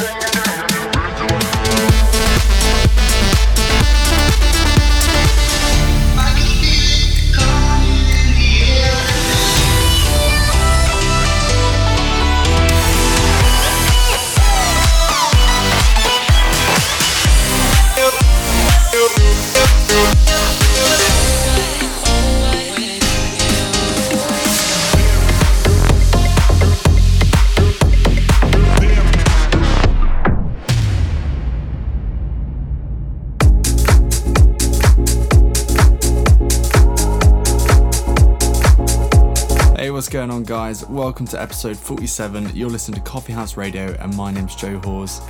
going guys? Welcome to episode 47. You're listening to Coffee House Radio, and my name's Joe Hawes.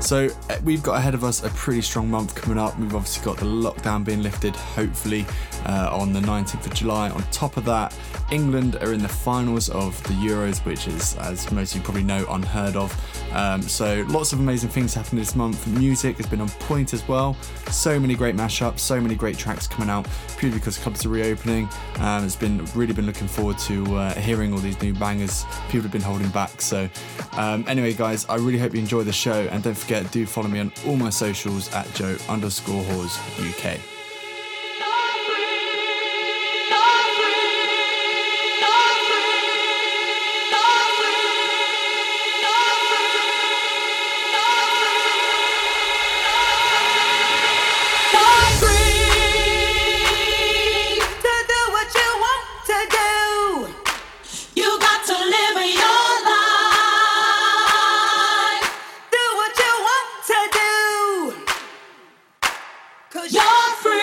So, uh, we've got ahead of us a pretty strong month coming up. We've obviously got the lockdown being lifted, hopefully, uh, on the 19th of July. On top of that, England are in the finals of the Euros, which is, as most of you probably know, unheard of. Um, so, lots of amazing things happening this month. Music has been on point as well. So many great mashups, so many great tracks coming out purely because clubs are reopening. Um, it's been really been looking forward to uh, hearing all these new bangers people have been holding back. So, um, anyway, guys, I really hope you enjoy the show, and don't forget, do follow me on all my socials at Joe underscore Hawes UK. Cause you're free.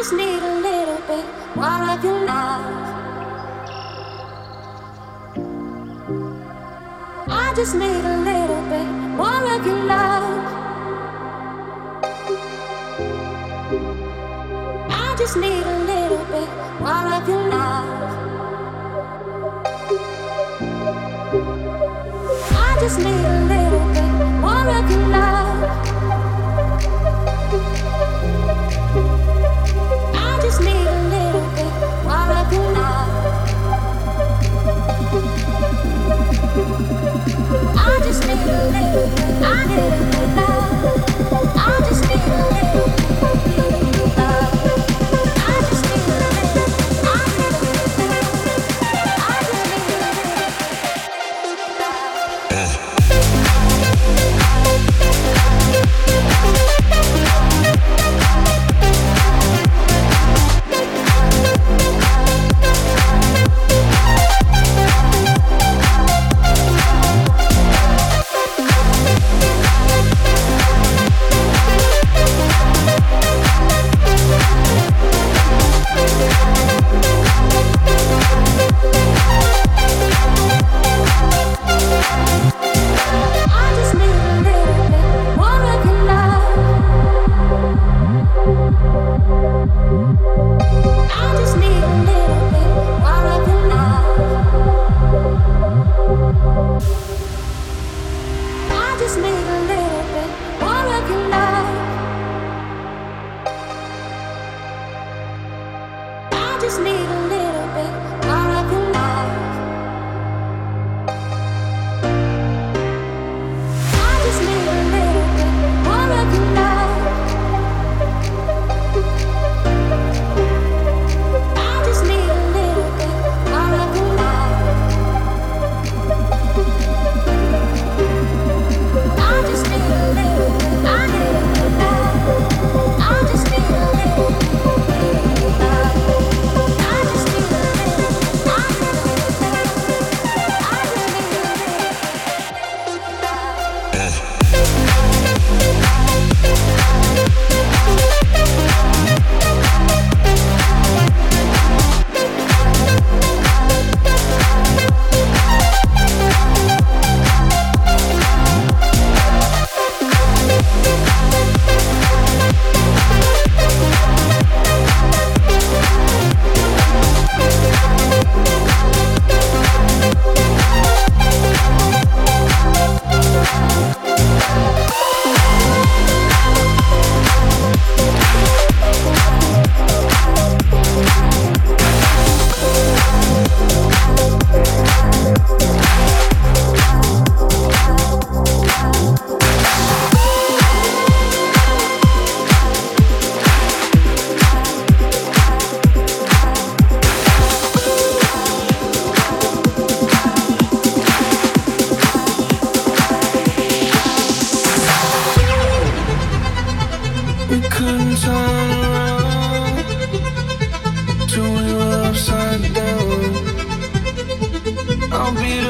just need a little bit more of your love. I just need a little bit more of your love. I just need I did that. just need a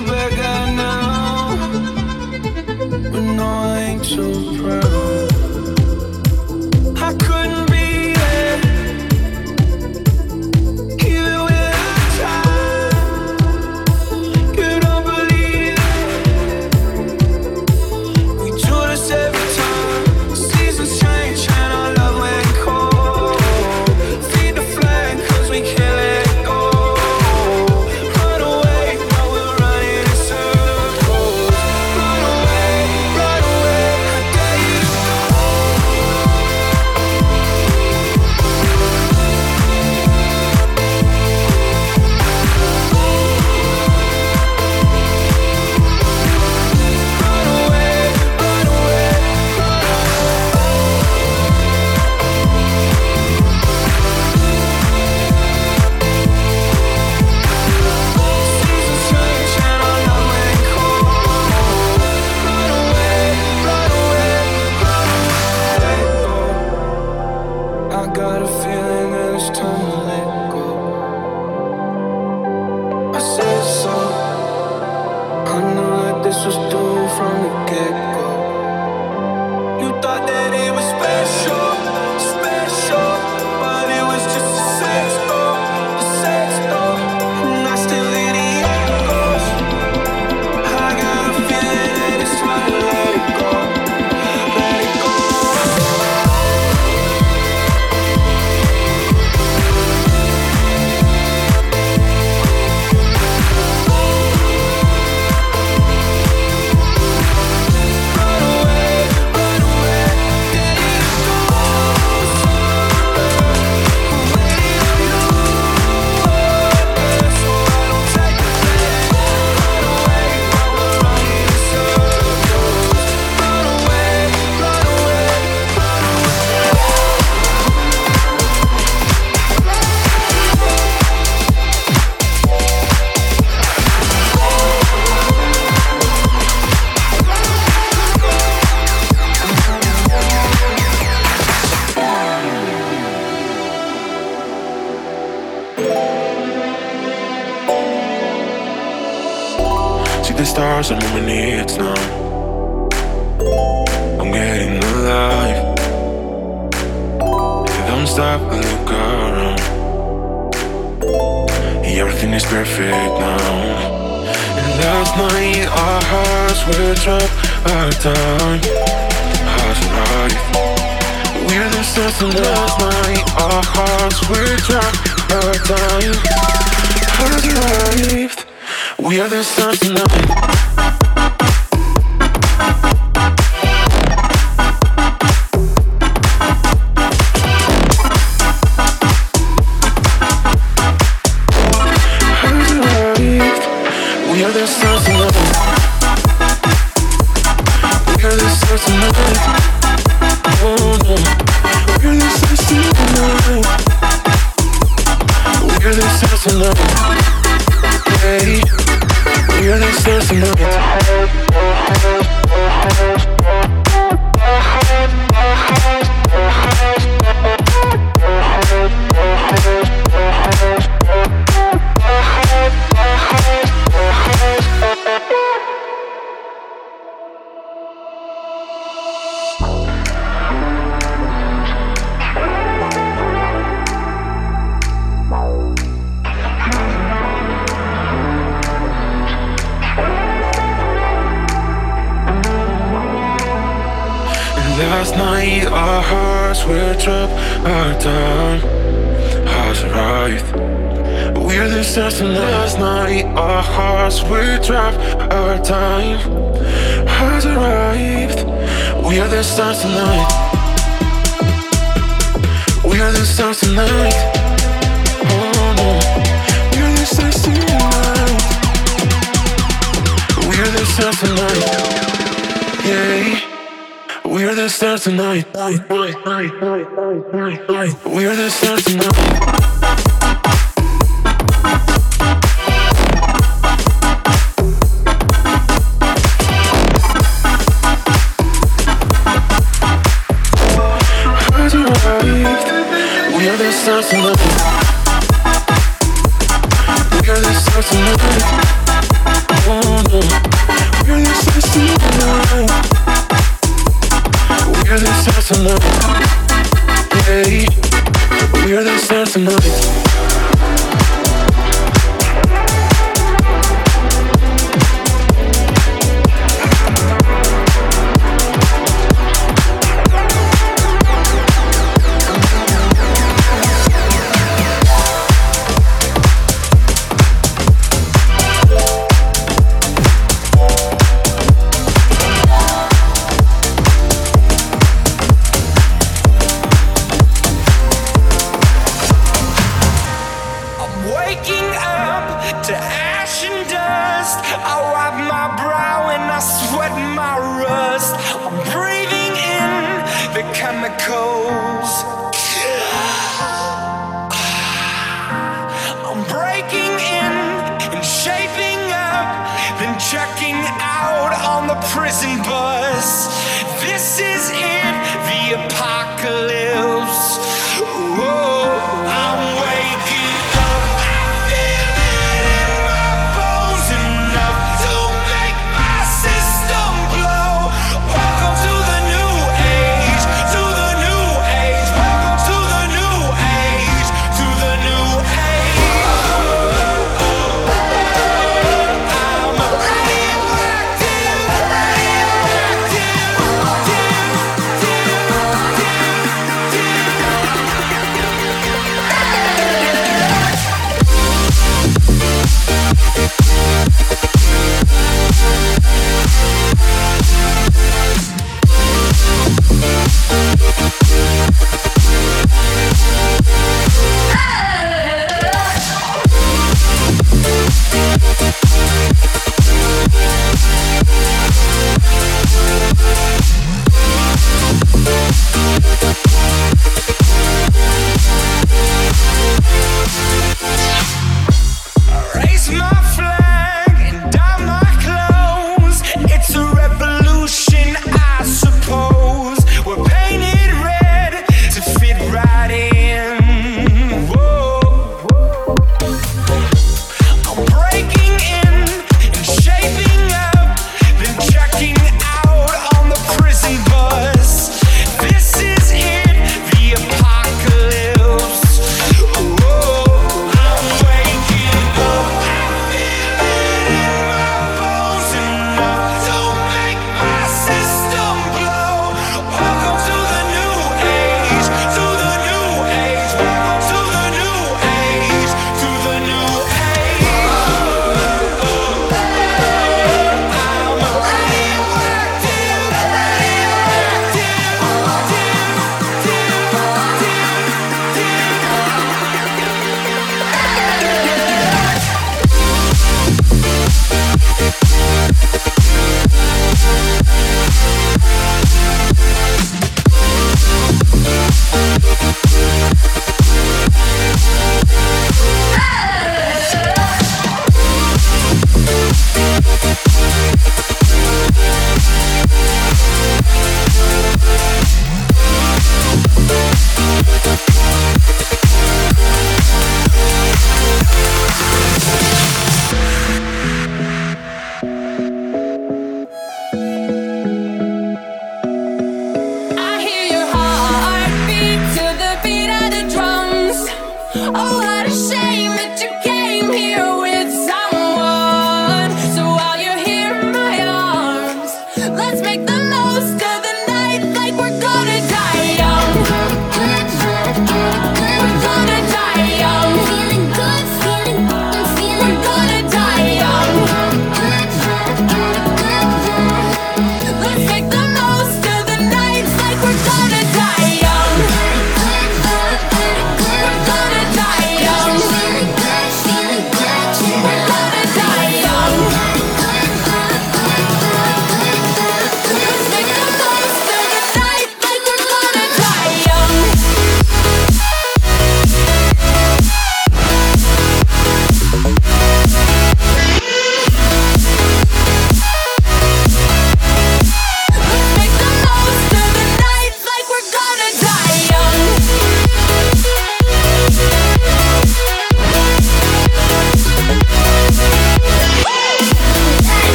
back, I know. When I ain't too proud.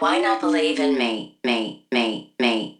Why not believe in me, me, me, me?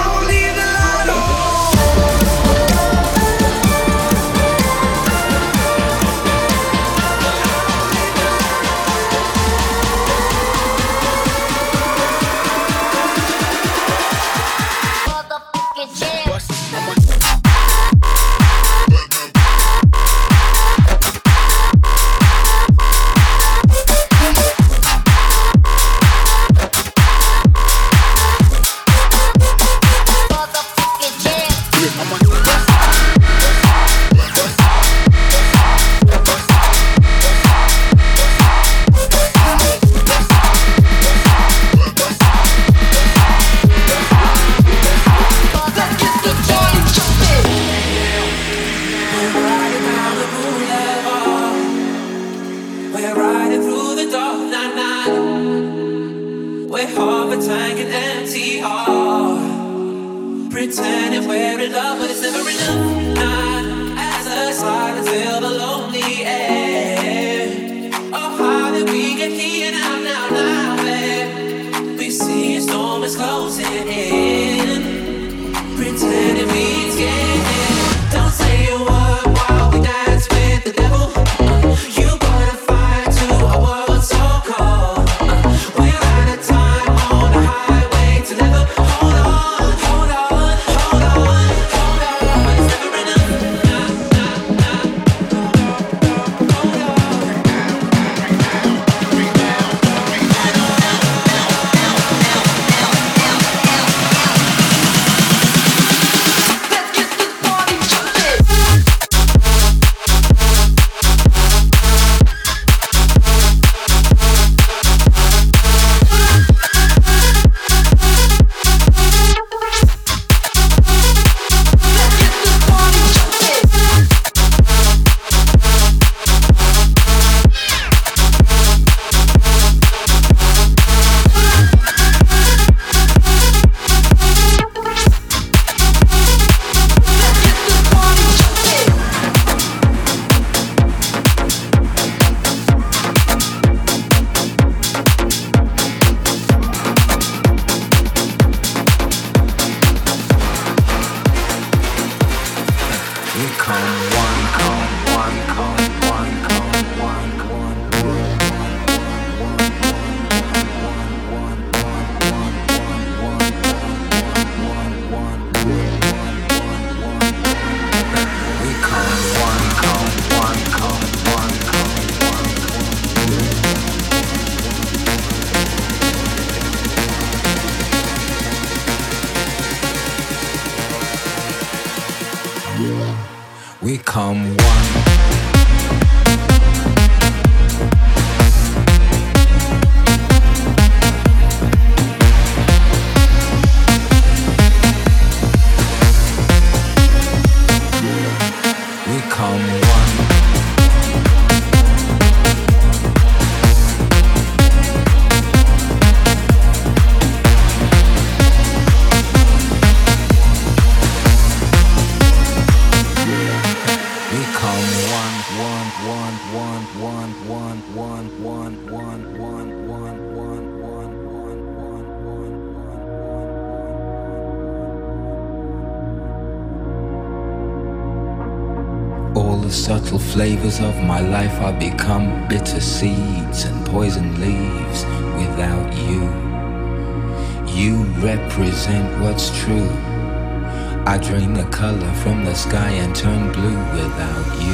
We become one. Of my life I become bitter seeds and poison leaves without you. You represent what's true. I drain the color from the sky and turn blue without you.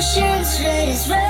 Ocean sweat is running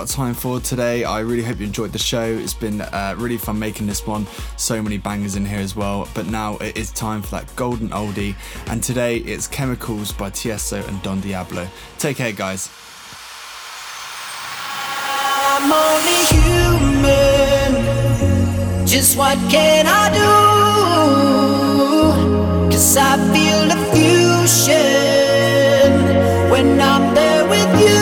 got time for today. I really hope you enjoyed the show. It's been uh, really fun making this one. So many bangers in here as well. But now it is time for that golden oldie. And today it's Chemicals by Tiesto and Don Diablo. Take care, guys. I'm only human. Just what can I do? Cause I feel the fusion when I'm there with you.